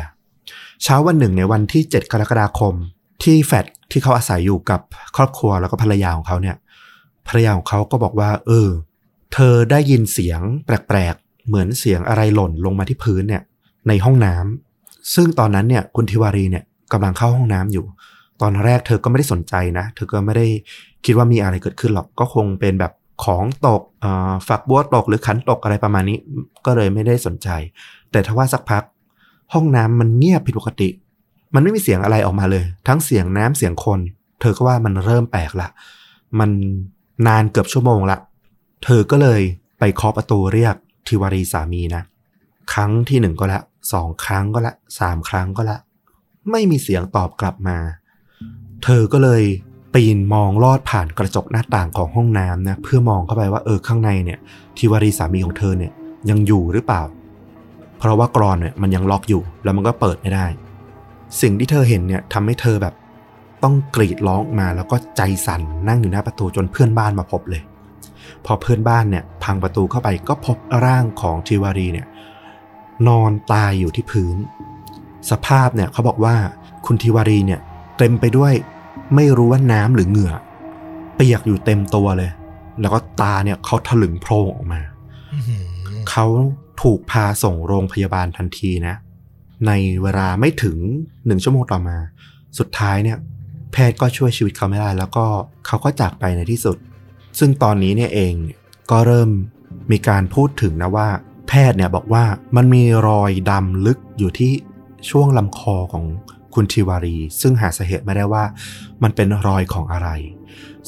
Speaker 1: เช้าวันหนึ่งในวันที่ 7 กรกฎาคม ที่แฟดที่เขาอาศัยอยู่กับครอบครัวแล้วก็ภรรยาของเขาเนี่ยภรรยาของเขาก็บอกว่า เออ เธอได้ยินเสียงแปลกๆ เหมือนเสียงอะไรหล่นลงมาที่พื้นเนี่ย ในห้องน้ำซึ่งตอนนั้นเนี่ยคุณทิวารีเนี่ยกำลังเข้าห้องน้ำอยู่ ตอนแรกเธอก็ไม่ได้สนใจนะ เธอก็ไม่ได้คิดว่ามีอะไรเกิดขึ้นหรอกก็คงเป็นแบบของตกฝักบัวตกหรือขันตกอะไรประมาณนี้ ก็เลยไม่ได้สนใจ แต่ทว่าสักพัก ห้องน้ำมันเงียบผิดปกติ มันไม่มีเสียงอะไรออกมาเลย ทั้งเสียงน้ำเสียงคน เธอก็ว่ามันเริ่มแปลกละมันนานเกือบชั่วโมงละ เธอก็เลยไปเคาะประตูเรียกทิวารีสามีนะ ครั้งที่หนึ่งก็และ สองครั้งก็ละสามครั้งก็ละ ไม่มีเสียงตอบกลับมา เธอก็เลยปีนมองลอดผ่านกระจกหน้าต่างของห้องน้ำนะเพื่อมองเข้าไปว่าเออข้างในเนี่ยทิวารีสามีของเธอเนี่ยยังอยู่หรือเปล่า เพราะว่ากรอนเนี่ยมันยังล็อกอยู่แล้วมันก็เปิดไม่ได้ สิ่งที่เธอเห็นเนี่ยทำให้เธอแบบต้องกรีดร้องมาแล้วก็ใจสั่นนั่งอยู่หน้าประตูจนเพื่อนบ้านมาพบเลย พอเพื่อนบ้านเนี่ยพังประตูเข้าไปก็พบร่างของทิวารีเนี่ย นอนตายอยู่ที่พื้น สภาพเนี่ยเขาบอกว่าคุณทิวารีเนี่ยเต็มไปด้วยไม่รู้ว่าน้ำหรือเหงื่อ เปียกอยู่เต็มตัวเลย แล้วก็ตาเนี่ยเขาถลึงโพรงออกมา
Speaker 2: อื้อหือ
Speaker 1: เขาถูกพาส่งโรงพยาบาลทันทีนะ ในเวลาไม่ถึงหนึ่งชั่วโมงต่อมา สุดท้ายเนี่ย แพทย์ก็ช่วยชีวิตเขาไม่ได้ แล้วก็เขาก็จากไปในที่สุด ซึ่งตอนนี้เนี่ยเองเนี่ยก็เริ่มมีการพูดถึงนะว่า แพทย์เนี่ยบอกว่ามันมีรอยดำลึกอยู่ที่ช่วงลำคอของคุณทิวารี ซึ่งหาสาเหตุไม่ได้ว่า มันเป็นรอยของอะไร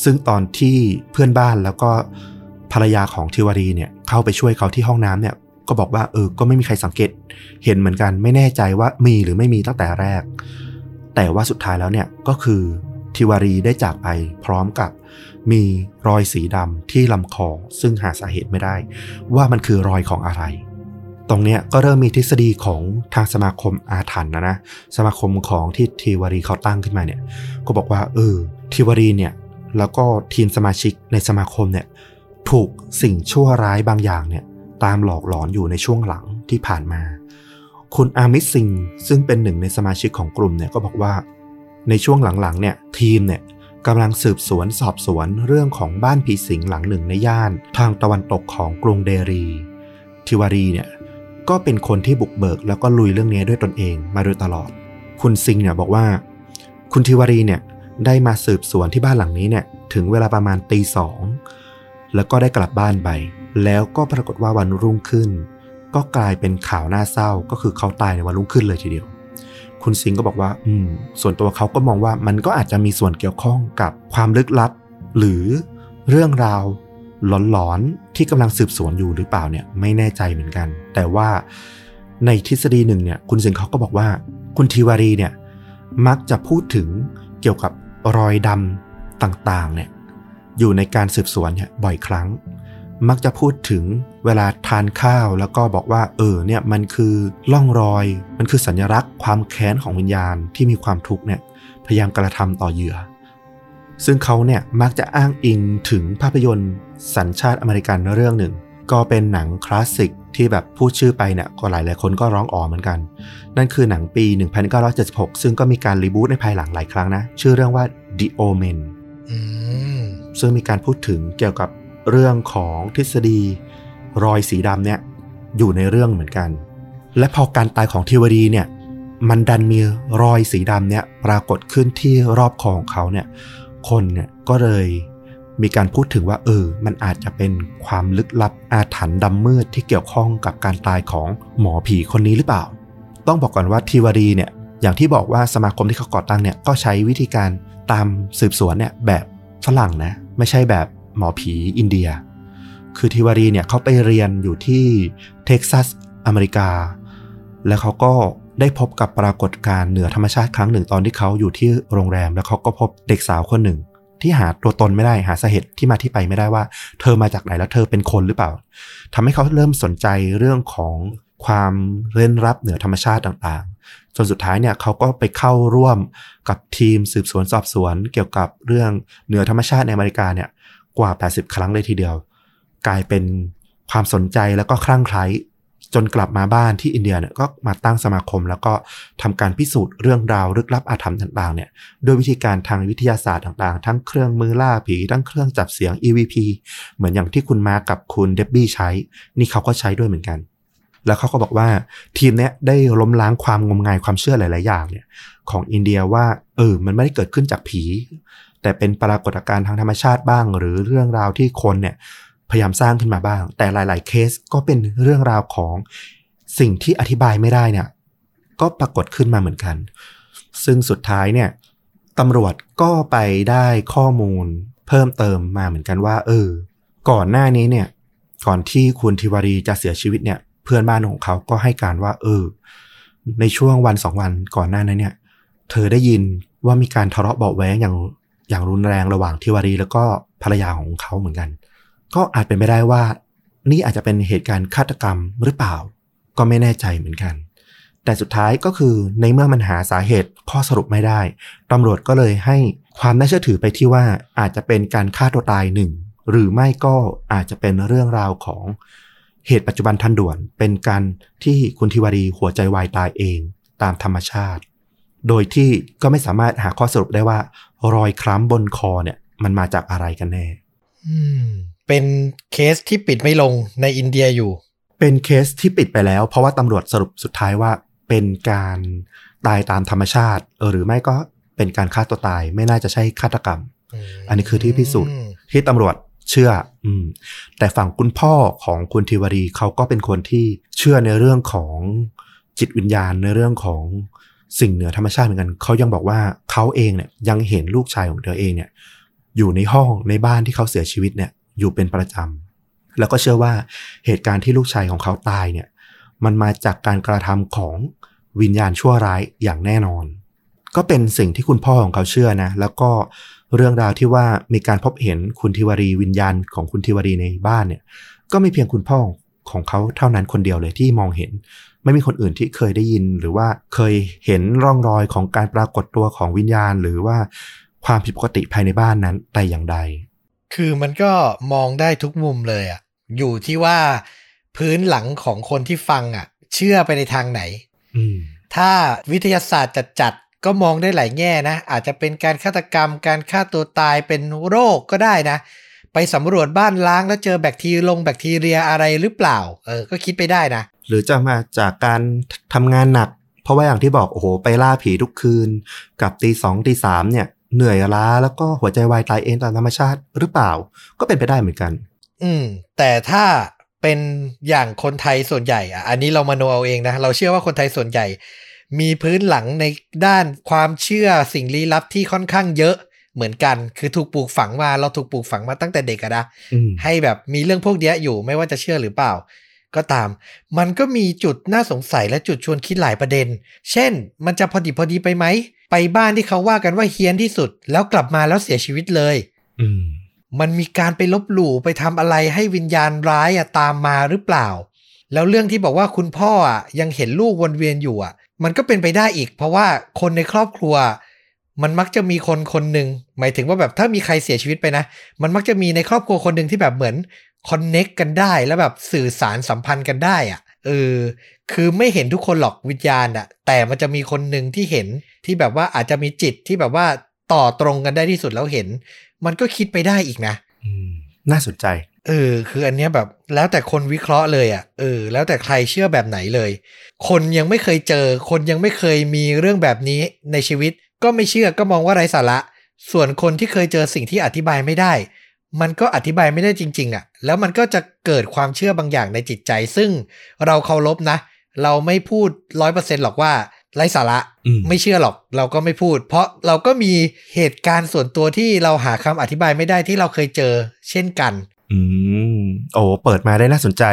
Speaker 1: ซึ่งตอนที่เพื่อนบ้านแล้วก็ภรรยาของทิวารีเนี่ยเข้าไปช่วยเขาที่ห้องน้ำเนี่ยก็บอกว่าเออ ก็ไม่มีใครสังเกต เห็นเหมือนกันไม่แน่ใจว่ามีหรือไม่มีตั้งแต่แรก แต่ว่าสุดท้ายแล้วเนี่ยก็คือ ทิวารีได้จากไปพร้อมกับมีรอยสีดำที่ลำคอซึ่งหาสาเหตุไม่ได้ ว่ามันคือรอยของอะไร ตรงเนี้ยก็เริ่มมีทฤษฎีของทางสมาคมอาถรรพ์นะนะ สมาคมของที่ทิวารีเขาตั้งขึ้นมาเนี่ยก็บอกว่าเออทิวารีเนี่ยแล้วก็ทีมสมาชิกในสมาคมเนี่ยถูกสิ่งชั่วร้ายบางอย่างเนี่ยตามหลอกหลอนอยู่ในช่วงหลังที่ผ่านมา คุณอามิสซิงซึ่งเป็นหนึ่งในสมาชิกของกลุ่มเนี่ยก็บอกว่า ในช่วงหลังๆเนี่ยทีมเนี่ยกำลังสืบสวนสอบสวนเรื่องของบ้านผีสิงหลังหนึ่งในย่าน ทางตะวันตกของกรุงเดรี ทิวารีเนี่ยก็เป็นคนที่บุกเบิกแล้วก็ลุยเรื่องนี้ด้วยตนเองมาโดยตลอด คุณซิงเนี่ยบอกว่า คุณทิวารีเนี่ยได้มาสืบสวนที่บ้านหลังนี้เนี่ยถึงเวลาประมาณตีสองแล้วก็ได้กลับบ้านไปแล้วก็ปรากฏว่าวันรุ่งขึ้น ก็กลายเป็นข่าวน่าเศร้าก็คือเขาตายในวันรุ่งขึ้นเลยทีเดียว คุณซิงก็บอกว่า อืม ส่วนตัวเขาก็มองว่ามันก็อาจจะมีส่วนเกี่ยวข้องกับความลึกลับ หรือเรื่องราวหลอนๆที่กำลังสืบสวนอยู่หรือเปล่าเนี่ยไม่แน่ใจเหมือนกัน แต่ว่าในทฤษฎีหนึ่งเนี่ยคุณซิงเขาก็บอกว่า คุณทีวารีเนี่ยมักจะพูดถึงเกี่ยวกับรอยดำต่างๆเนี่ยอยู่ในการสืบสวนเนี่ยบ่อยครั้ง มักจะพูดถึงเวลาทานข้าวแล้วก็บอกว่า เออเนี่ยมันคือล่องรอย มันคือสัญลักษณ์ความแค้นของวิญญาณที่มีความทุกข์เนี่ยพยายามกระทำต่อเหยื่อ ซึ่งเขาเนี่ยมักจะอ้างอิงถึงภาพยนตร์สัญชาติอเมริกันเรื่องหนึ่ง ก็เป็นหนังคลาสสิกที่แบบพูดชื่อไปเนี่ยก็หลายหลายคนก็ร้องอ๋อเหมือนกัน นั่นคือหนังปี 1976 ซึ่งก็มีการรีบูตในภายหลังหลายครั้งนะ ชื่อเรื่องว่า The Omen
Speaker 2: อืม
Speaker 1: ซึ่งมีการพูดถึงเกี่ยวกับ เรื่องของทฤษฎีรอยสีดำเนี่ยอยู่ในเรื่องเหมือนกัน และพอการตายของทิวดีเนี่ยมันดันมีรอยสีดำเนี่ยปรากฏขึ้นที่รอบคอของเขาเนี่ยคนเนี่ยก็เลยมีการพูดถึงว่าเออ มันอาจจะเป็นความลึกลับอาถรรพ์ดำมืดที่เกี่ยวข้องกับการตายของหมอผีคนนี้หรือเปล่า ต้องบอกก่อนว่าทิวารีเนี่ยอย่างที่บอกว่าสมาคมที่เขาก่อตั้งเนี่ยก็ใช้วิธีการตามสืบสวนเนี่ยแบบฝรั่งนะไม่ใช่แบบ หมอผีอินเดีย คือทิวารีเนี่ยเขาไปเรียนอยู่ที่เท็กซัสอเมริกา แล้วเขาก็ได้พบกับปรากฏการณ์เหนือธรรมชาติครั้งหนึ่งตอนที่เขาอยู่ที่โรงแรม แล้วเขาก็พบเด็กสาวคนหนึ่ง ที่หาตัวตนไม่ได้หาสาเหตุที่มาที่ไปไม่ได้ว่า เธอมาจากไหนแล้วเธอเป็นคนหรือเปล่าทำให้เขาเริ่มสนใจเรื่องของความเร้นลับเหนือธรรมชาติต่างๆ จนสุดท้ายเนี่ยเขาก็ไปเข้าร่วมกับทีมสืบสวนสอบสวน เกี่ยวกับเรื่องเหนือธรรมชาติในอเมริกาเนี่ย กว่า 80 ครั้งเลยทีเดียว กลายเป็นความสนใจแล้วก็คลั่งไคล้จนกลับมาบ้านที่อินเดียเนี่ยก็มาตั้งสมาคม แล้วก็ทำการพิสูจน์เรื่องราวลึกลับอาถรรพ์ต่างๆเนี่ยด้วยวิธีการทางวิทยาศาสตร์ต่างๆ ทั้งเครื่องมือล่าผี ทั้งเครื่องจับเสียง EVP เหมือนอย่างที่คุณมากับคุณเดบบี้ใช้ นี่เขาก็ใช้ด้วยเหมือนกัน แล้วเขาก็บอกว่าทีมเนี้ยได้ล้มล้างความงมงายความเชื่อหลาย ๆ อย่างเนี่ยของอินเดียว่าเออมันไม่ได้เกิดขึ้นจากผี แต่เป็นปรากฏการณ์ทางธรรมชาติบ้าง หรือเรื่องราวที่คนเนี่ยพยายามสร้างขึ้นมาบ้าง แต่หลาย ๆ เคสก็เป็นเรื่องราวของสิ่งที่อธิบายไม่ได้เนี่ย ก็ปรากฏขึ้นมาเหมือนกัน ซึ่งสุดท้ายเนี่ยตำรวจก็ไปได้ข้อมูลเพิ่มเติมมาเหมือนกันว่า เออ ก่อนหน้านี้เนี่ย ก่อนที่คุณทิวารีจะเสียชีวิตเนี่ย เพื่อนบ้านของเขาก็ให้การว่า เออ ในช่วงวันสองวันก่อนหน้านั้นเนี่ย เธอได้ยินว่ามีการทะเลาะเบาะแว้งอย่าง อย่างรุนแรงระหว่างทิวารีแล้วก็ภรรยาของเขาเหมือนกัน ก็อาจเป็นไปได้ว่า นี่อาจจะเป็นเหตุการณ์ฆาตกรรมหรือเปล่า ก็ไม่แน่ใจเหมือนกัน แต่สุดท้ายก็คือในเมื่อมันหาสาเหตุข้อสรุปไม่ได้ตำรวจก็เลยให้ความน่าเชื่อถือไปที่ว่าอาจจะเป็นการฆ่าตัวตายหนึ่งหรือไม่ก็อาจจะเป็นเรื่องราวของเหตุปัจจุบันทันด่วนเป็นการที่คุณทิวารีหัวใจวายตายเองตามธรรมชาติ โดยที่ก็ไม่สามารถหาข้อสรุปได้ว่า รอยคล้ำบนคอเนี่ยมันมาจากอะไรกันแน่
Speaker 2: อืมเป็นเคสที่ปิดไม่ลงในอินเดียอยู่
Speaker 1: เป็นเคสที่ปิดไปแล้ว เพราะว่าตำรวจสรุปสุดท้ายว่า เป็นการตายตามธรรมชาติเออหรือไม่ก็เป็นการฆ่าตัวตายไม่น่าจะใช่ฆาตกรรม อันนี้คือที่พิสูจน์ที่ตำรวจเชื่อ อืม แต่ฝั่งคุณพ่อของคุณทิวารีเขาก็เป็นคนที่เชื่อในเรื่องของจิตวิญญาณในเรื่องของ สิ่งเหนือธรรมชาติเหมือนกัน เขายังบอกว่าเขาเองเนี่ยยังเห็นลูกชายของเธอเองเนี่ยอยู่ในห้องในบ้านที่เขาเสียชีวิตเนี่ยอยู่เป็นประจำแล้วก็เชื่อว่าเหตุการณ์ที่ลูกชายของเขาตายเนี่ยมันมาจากการกระทำของวิญญาณชั่วร้ายอย่างแน่นอน ก็เป็นสิ่งที่คุณพ่อของเขาเชื่อนะ แล้วก็เรื่องราวที่ว่ามีการพบเห็นคุณทิวรีวิญญาณของคุณทิวรีในบ้านเนี่ย ก็ไมีเพียงคุณพ่อของเขาเท่านั้นคนเดียวเลยที่มองเห็น ไม่มีคนอื่นที่เคยได้ยิน หรือว่าเคยเห็นร่องรอยของการปรากฏตัวของวิญญาณ หรือว่าความผิดปกติภายในบ้านนั้นแต่อย่างใด
Speaker 2: คือมันก็มองได้ทุกมุมเลยอะ่ะอยู่ที่ว่าพื้นหลังของคนที่ฟังอะ่ะเชื่อไปในทางไหน
Speaker 1: อืม
Speaker 2: ถ้าวิทยาศาสตร์จัดๆก็มองได้หลายแง่นะ อาจจะเป็นการฆาตกรรม การฆ่าตัวตายเป็นโรคก็ได้นะ ไปสำรวจบ้านล้างแล้วเจอแบคทีลงแบคทีเรียอะไรหรือเปล่า เออ ก็คิดไปได้นะ
Speaker 1: หรือจะมาจากการทำงานหนัก เพราะว่าอย่างที่บอกโอ้โหไปล่าผีทุกคืน กับตีสองตีสามเนี่ยเหนื่อยล้าแล้วก็หัวใจวายตายเองตามธรรมชาติหรือเปล่า ก็เป็นไปได้เหมือนกัน
Speaker 2: อืม แต่ถ้าเป็นอย่างคนไทยส่วนใหญ่อะอันนี้เรามาโนเอาเองนะ เราเชื่อว่าคนไทยส่วนใหญ่ มีพื้นหลังในด้านความเชื่อสิ่งลี้ลับที่ค่อนข้างเยอะเหมือนกัน คือถูกปลูกฝังมาเราถูกปลูกฝังมาตั้งแต่เด็กอะนะ
Speaker 1: อืม
Speaker 2: ให้แบบมีเรื่องพวกเนี้ยอยู่ไม่ว่าจะเชื่อหรือเปล่า ก็ตาม มันก็มีจุดน่าสงสัยและจุดชวนคิดหลายประเด็น เช่น มันจะพอดีพอดีไปไหม ไปบ้านที่เขาว่ากันว่าเฮี้ยนที่สุด แล้วกลับมาแล้วเสียชีวิตเลย
Speaker 1: อืม
Speaker 2: มันมีการไปลบหลู่ไปทำอะไรให้วิญญาณร้ายอะตามมาหรือเปล่า แล้วเรื่องที่บอกว่าคุณพ่ออะยังเห็นลูกวนเวียนอยู่อะมันก็เป็นไปได้อีก เพราะว่าคนในครอบครัว มันมักจะมีคนคนหนึ่งหมายถึงว่าแบบถ้ามีใครเสียชีวิตไปนะ มันมักจะมีในครอบครัวคนหนึ่งที่แบบเหมือน คอนเน็กกันได้แล้วแบบสื่อสารสัมพันธ์กันได้อะเออ คือไม่เห็นทุกคนหรอกวิญญาณอะแต่มันจะมีคนหนึ่งที่เห็นที่แบบว่าอาจจะมีจิตที่แบบว่าต่อตรงกันได้ที่สุดแล้วเห็น มันก็คิดไปได้อีกนะ
Speaker 1: อืมน่าสนใจ
Speaker 2: เออ คืออันเนี้ยแบบแล้วแต่คนวิเคราะห์เลยอะ่ะ เออ แล้วแต่ใครเชื่อแบบไหนเลย คนยังไม่เคยเจอ คนยังไม่เคยมีเรื่องแบบนี้ในชีวิต ก็ไม่เชื่อก็มองว่าไร้สาระ ส่วนคนที่เคยเจอสิ่งที่อธิบายไม่ได้ มันก็อธิบายไม่ได้จริง ๆอะ่ะ แล้วมันก็จะเกิดความเชื่อบางอย่างในจิตใจ ซึ่งเราเคารพนะ เราไม่พูดร้อยเปอร์เซ็นหรอกว่าไร้สาระ
Speaker 1: อืม
Speaker 2: ไม่เชื่อหรอก เราก็ไม่พูด เพราะเราก็มีเหตุการณ์ส่วนตัวที่เราหาคำอธิบายไม่ได้ที่เราเคยเจอ เช่นกัน
Speaker 1: อืมโอ้เปิดมาได้น่าสนใจ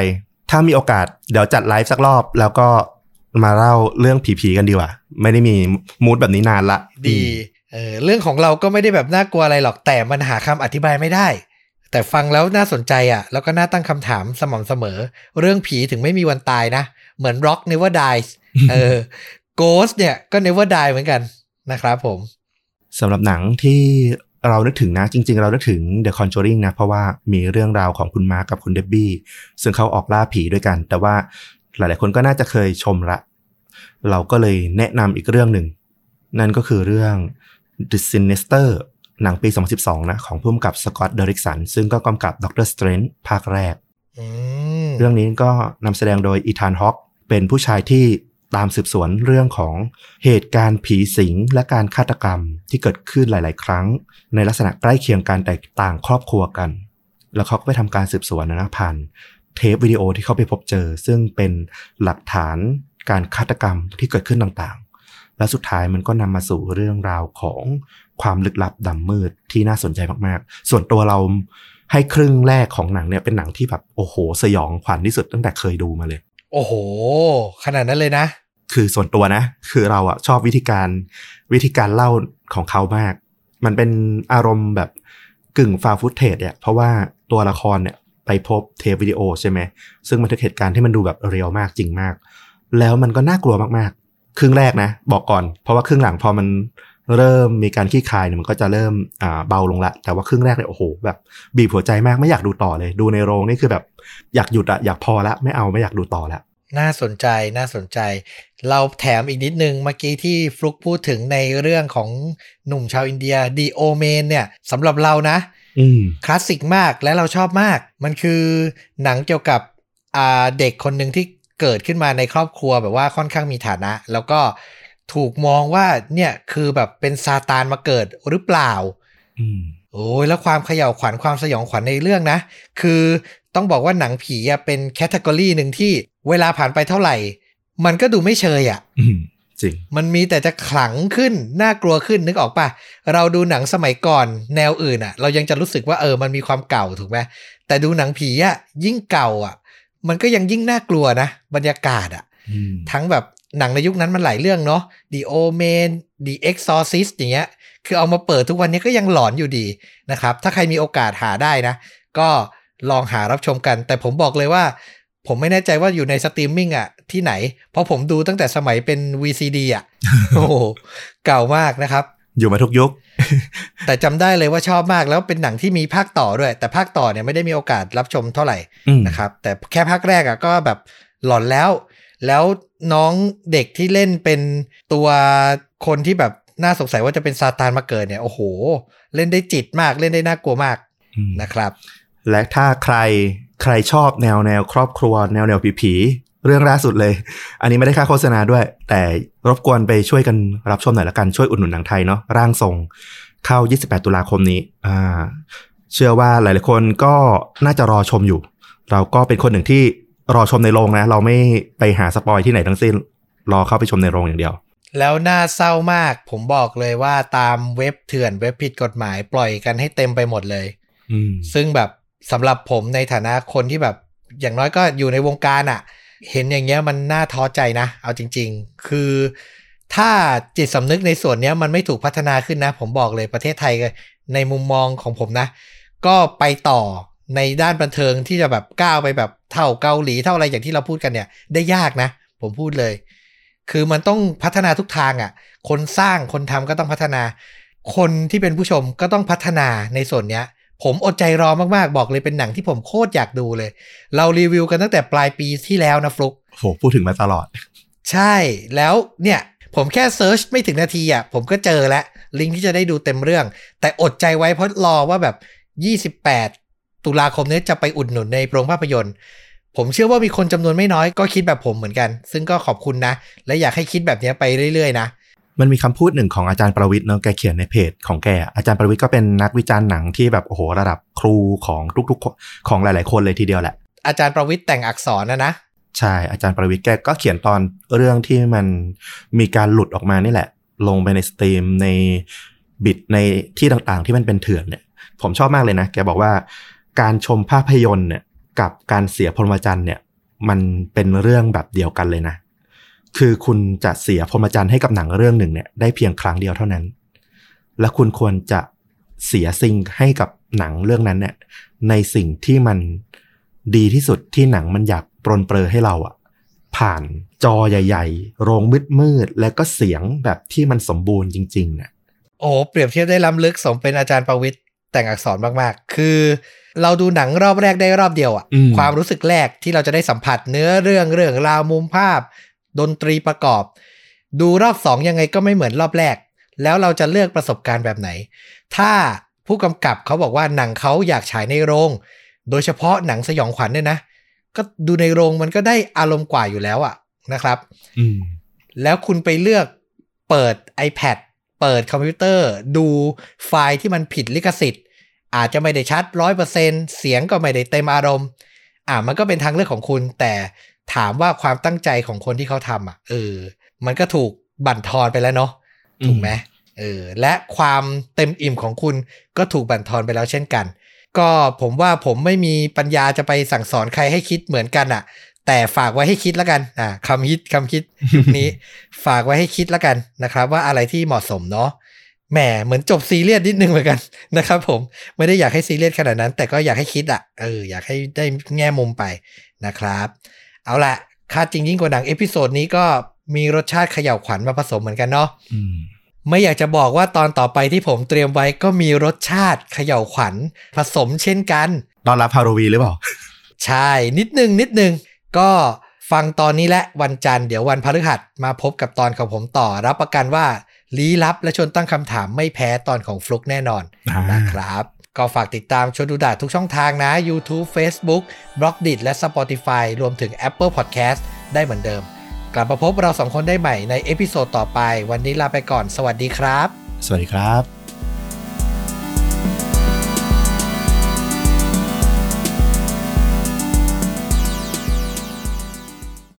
Speaker 1: ถ้ามีโอกาสเดี๋ยวจัดไลฟ์สักรอบ แล้วก็มาเล่าเรื่องผีๆกันดีกว่า ไม่ได้มีมูดแบบนี้นานละ
Speaker 2: ดี เออเรื่องของเราก็ไม่ได้แบบน่ากลัวอะไรหรอกแต่มันหาคำอธิบายไม่ได้ แต่ฟังแล้วน่าสนใจอะ แล้วก็น่าตั้งคำถามสม่ำเสมอ เรื่องผีถึงไม่มีวันตายนะ เหมือน Rock Never Dies เออ Ghost เนี่ยก็ Never Die เหมือนกันนะครับผม
Speaker 1: สำหรับหนังที่เรานึกถึงนะจริง ๆ เรานึกถึง The Conjuring นะ เพราะว่ามีเรื่องราวของคุณมาร์กับคุณเดบบี้ซึ่งเขาออกล่าผีด้วยกัน แต่ว่าหลายๆคนก็น่าจะเคยชมละ เราก็เลยแนะนำอีกเรื่องหนึ่ง นั่นก็คือเรื่อง The Sinister หนังปี 2012 นะ ของผู้กำกับสกอตต์เดริกสัน ซึ่งก็กำกับ Doctor Strange ภาคแรก
Speaker 2: อืม
Speaker 1: เรื่องนี้ก็นำแสดงโดยอีธานฮอคเป็นผู้ชายที่ตามสืบสวนเรื่องของเหตุการณ์ผีสิงและการฆาตกรรมที่เกิดขึ้นหลาย ๆ ครั้ง ในลักษณะใกล้เคียงกันแต่ต่างครอบครัวกัน แล้วเขาก็ไปทำการสืบสวนนะผ่านเทปวิดีโอที่เขาไปพบเจอ ซึ่งเป็นหลักฐานการฆาตกรรมที่เกิดขึ้นต่างๆ และสุดท้ายมันก็นำมาสู่เรื่องราวของความลึกลับดำมืดที่น่าสนใจมากๆ ส่วนตัวเราให้ครึ่งแรกของหนังเนี่ยเป็นหนังที่แบบโอ้โห สยองขวัญที่สุดตั้งแต่เคยดูมาเลย
Speaker 2: โอ้โห ขนาดนั้นเลยนะ
Speaker 1: คือส่วนตัวนะ คือเราอะชอบวิธีการวิธีการเล่าของเขามาก มันเป็นอารมณ์แบบกึ่งฟาฟุตเทจเนี่ยเพราะว่าตัวละครเนี่ยไปพบเทปวิดีโอใช่ไหมซึ่งมันถึงเหตุการณ์ที่มันดูแบบเรียลมากจริงมาก แล้วมันก็น่ากลัวมากๆ ครึ่งแรกนะ บอกก่อน เพราะว่าครึ่งหลังพอมันเริ่มมีการขี้คายเนี่ยมันก็จะเริ่มอ่าเบาลงละ แต่ว่าครึ่งแรกเนี่ยโอ้โหแบบบีบหัวใจมากไม่อยากดูต่อเลย ดูในโรงนี่คือแบบอยากหยุดอะอยากพอละไม่เอาไม่อยากดูต่อละ
Speaker 2: น่าสนใจน่าสนใจ เราแถมอีกนิดนึงเมื่อกี้ที่ฟลุกพูดถึงในเรื่องของหนุ่มชาวอินเดียดีโอเมนเนี่ยสำหรับเรานะ
Speaker 1: อืม
Speaker 2: คลาสสิกมากและเราชอบมาก มันคือหนังเกี่ยวกับอ่าเด็กคนหนึ่งที่ เกิดขึ้นมาในครอบครัวแบบว่าค่อนข้างมีฐานะ แล้วก็ถูกมองว่าเนี่ยคือแบบเป็นซาตานมาเกิดหรือเปล่า
Speaker 1: อืม
Speaker 2: โอ้ยแล้วความเขย่าวขวัญความสยองขวัญในเรื่องนะ คือต้องบอกว่าหนังผีอะเป็นแคตตากรีหนึ่งที่เวลาผ่านไปเท่าไหร่ มันก็ดูไม่เชยอะ
Speaker 1: อืมจริง
Speaker 2: มันมีแต่จะขลังขึ้น น่ากลัวขึ้นนึกออกปะเราดูหนังสมัยก่อนแนวอื่นอะเรายังจะรู้สึกว่าเออมันมีความเก่าถูกไหมแต่ดูหนังผีอะยิ่งเก่าอะ มันก็ยังยิ่งน่ากลัวนะ บรรยากาศอะ
Speaker 1: อืม
Speaker 2: ทั้งแบบหนังในยุคนั้นมันหลายเรื่องเนาะ The Omen The Exorcist อย่างเงี้ย คือเอามาเปิดทุกวันนี้ก็ยังหลอนอยู่ดีนะครับ ถ้าใครมีโอกาสหาได้นะ ก็ลองหารับชมกัน แต่ผมบอกเลยว่า ผมไม่แน่ใจว่าอยู่ในสตรีมมิ่งอะที่ไหน เพราะผมดูตั้งแต่สมัยเป็น VCD อะโอ้โหเก่ามากนะครับ
Speaker 1: อยู่มาทุกยุค
Speaker 2: แต่จำได้เลยว่าชอบมากแล้วเป็นหนังที่มีภาคต่อด้วย แต่ภาคต่อเนี่ยไม่ได้มีโอกาสรับชมเท่าไหร่
Speaker 1: อืม
Speaker 2: นะครับ แต่แค่ภาคแรกอะก็แบบหลอนแล้ว แล้วน้องเด็กที่เล่นเป็นตัวคนที่แบบน่าสงสัยว่าจะเป็นซาตานมาเกิดเนี่ยโอ้โห เล่นได้จิตมากเล่นได้น่ากลัวมาก
Speaker 1: อืม
Speaker 2: นะครับ
Speaker 1: และถ้าใครใครชอบแนวแนวครอบครัว แนวแนวผีผีๆ เรื่องล่าสุดเลย อันนี้ไม่ได้ค่าโฆษณาด้วย แต่รบกวนไปช่วยกันรับชมหน่อยละกันช่วยอุดหนุนหนังไทยเนาะร่างทรงเข้า 28 ตุลาคมนี้อ่าเชื่อว่าหลาย ๆ คนก็น่าจะรอชมอยู่ เราก็เป็นคนหนึ่งที่รอชมในโรงนะ เราไม่ไปหาสปอยที่ไหนทั้งสิ้น รอเข้าไปชมในโรงอย่างเดียว
Speaker 2: แล้วน่าเศร้ามาก ผมบอกเลยว่าตามเว็บเถื่อนเว็บผิดกฎหมายปล่อยกันให้เต็มไปหมดเลย
Speaker 1: อืม
Speaker 2: ซึ่งแบบสำหรับผมในฐานะคนที่แบบ อย่างน้อยก็อยู่ในวงการอะ เห็นอย่างเงี้ยมันน่าท้อใจนะ เอาจริง ๆ คือถ้าจิตสำนึกในส่วนเนี้ยมันไม่ถูกพัฒนาขึ้นนะ ผมบอกเลยประเทศไทยในมุมมองของผมนะ ก็ไปต่อในด้านบันเทิงที่จะแบบก้าวไปแบบเท่าเกาหลีเท่าอะไรอย่างที่เราพูดกันเนี่ย ได้ยากนะ ผมพูดเลย คือมันต้องพัฒนาทุกทางอะ่ะ คนสร้างคนทำก็ต้องพัฒนา คนที่เป็นผู้ชมก็ต้องพัฒนาในส่วนเนี้ย ผมอดใจรอมากๆ บอกเลยเป็นหนังที่ผมโคตรอยากดูเลย เรารีวิวกันตั้งแต่ปลายปีที่แล้วนะฟลุก
Speaker 1: โหพูดถึงมาตลอด
Speaker 2: ใช่แล้วเนี่ย ผมแค่เซิร์ชไม่ถึงนาทีอะผมก็เจอแล้ว ลิงก์ที่จะได้ดูเต็มเรื่อง แต่อดใจไว้เพราะรอว่าแบบ 28 ตุลาคมนี้จะไปอุดหนุนในโรงภาพยนตร์ ผมเชื่อว่ามีคนจำนวนไม่น้อยก็คิดแบบผมเหมือนกัน ซึ่งก็ขอบคุณนะ และอยากให้คิดแบบนี้ไปเรื่อยๆนะ
Speaker 1: มันมีคำพูดหนึ่งของอาจารย์ประวิทย์เนาะแกเขียนในเพจของแกอาจารย์ประวิทย์ก็เป็นนักวิจารณ์หนังที่แบบโอ้โหระดับครูของทุกๆของหลาย ๆ คนเลยทีเดียวแหละ
Speaker 2: อาจารย์ประวิทย์แต่งอักษรนะนะ
Speaker 1: ใช่อาจารย์ประวิทย์แกก็เขียนตอนเรื่องที่มันมีการหลุดออกมานี่แหละ ลงไปในสตรีมในบิดในที่ต่างๆ ที่มันเป็นเถื่อนเนี่ย ผมชอบมากเลยนะ แกบอกว่าการชมภาพยนตร์เนี่ยกับการเสียพรหมจรรย์เนี่ย มันเป็นเรื่องแบบเดียวกันเลยนะ คือคุณจะเสียพรหมจรรย์ให้กับหนังเรื่องหนึ่งเนี่ยได้เพียงครั้งเดียวเท่านั้น และคุณควรจะเสียสิ่งให้กับหนังเรื่องนั้นเนี่ยในสิ่งที่มันดีที่สุดที่หนังมันอยากปรนเปรอให้เราอะผ่านจอใหญ่ ๆ โรงมืดๆแล้วก็เสียงแบบที่มันสมบูรณ์จริงๆน่ะ
Speaker 2: โอ้เปรียบเทียบได้ล้ำลึกสมเป็นอาจารย์ประวิทย์แต่งอักษรมากๆ คือ เราดูหนังรอบแรกได้รอบเดียวอะ
Speaker 1: อืม
Speaker 2: ความรู้สึกแรกที่เราจะได้สัมผัสเนื้อเรื่องเรื่องราวมุมภาพ ดนตรีประกอบ ดูรอบสองยังไงก็ไม่เหมือนรอบแรก แล้วเราจะเลือกประสบการณ์แบบไหน ถ้าผู้กำกับเขาบอกว่าหนังเขาอยากฉายในโรง โดยเฉพาะหนังสยองขวัญเนี่ยนะ ก็ดูในโรงมันก็ได้อารมณ์กว่าอยู่แล้วอะนะครับ
Speaker 1: อืม
Speaker 2: แล้วคุณไปเลือกเปิด iPad เปิดคอมพิวเตอร์ ดูไฟล์ที่มันผิดลิขสิทธิ์ อาจจะไม่ได้ชัดร้อยเปอร์เซ็นเสียงก็ไม่ได้เต็มอารมณ์ อ่ามันก็เป็นทางเลือกของคุณ แต่ ถามว่าความตั้งใจของคนที่เขาทำอะเออ มันก็ถูกบั่นทอนไปแล้วเนาะถูกไหมเออและความเต็มอิ่มของคุณก็ถูกบั่นทอนไปแล้วเช่นกัน ก็ผมว่าผมไม่มีปัญญาจะไปสั่งสอนใครให้คิดเหมือนกันอะ แต่ฝากไว้ให้คิดแล้วกันอ่าคำฮิตคำคิดยุคนี้ ฝากไว้ให้คิดแล้วกันนะครับ ว่าอะไรที่เหมาะสมเนาะแหมเหมือนจบซีเรียสนิดนึงเหมือนกันนะครับ ผมไม่ได้อยากให้ซีเรียสขนาดนั้น แต่ก็อยากให้คิดอะเอออยากให้ได้แง่มุมไปนะครับ เอาละฆาตจริงยิ่งกว่าหนัง episode นี้ก็มีรสชาติเขย่าวขวัญมาผสมเหมือนกันเนาะ
Speaker 1: อืม
Speaker 2: ไม่อยากจะบอกว่าตอนต่อไปที่ผมเตรียมไว้ก็มีรสชาติเขย่าวขวัญผสมเช่นกัน
Speaker 1: ตอนรับฮาโลวีนหรือเปล่า
Speaker 2: ใช่ นิดนึงนิดนึงก็ฟังตอนนี้และวันจันทร์เดี๋ยววันพฤหัสมาพบกับตอนของผมต่อ รับประกันว่าลี้ลับและชวนตั้งคำถามไม่แพ้ตอนของฟลุกแน่นอน
Speaker 1: อ่าน
Speaker 2: นะครับ ก็ฝากติดตามชวนดูดะทุกช่องทางนะ YouTube Facebook b l o g d i t และ Spotify รวมถึง Apple Podcast ได้เหมือนเดิม กลับมาพบเราสองคนได้ใหม่ใน episode ต่อไป วันนี้ลาไปก่อน สวัสดีครับ
Speaker 1: สวัสดีครับ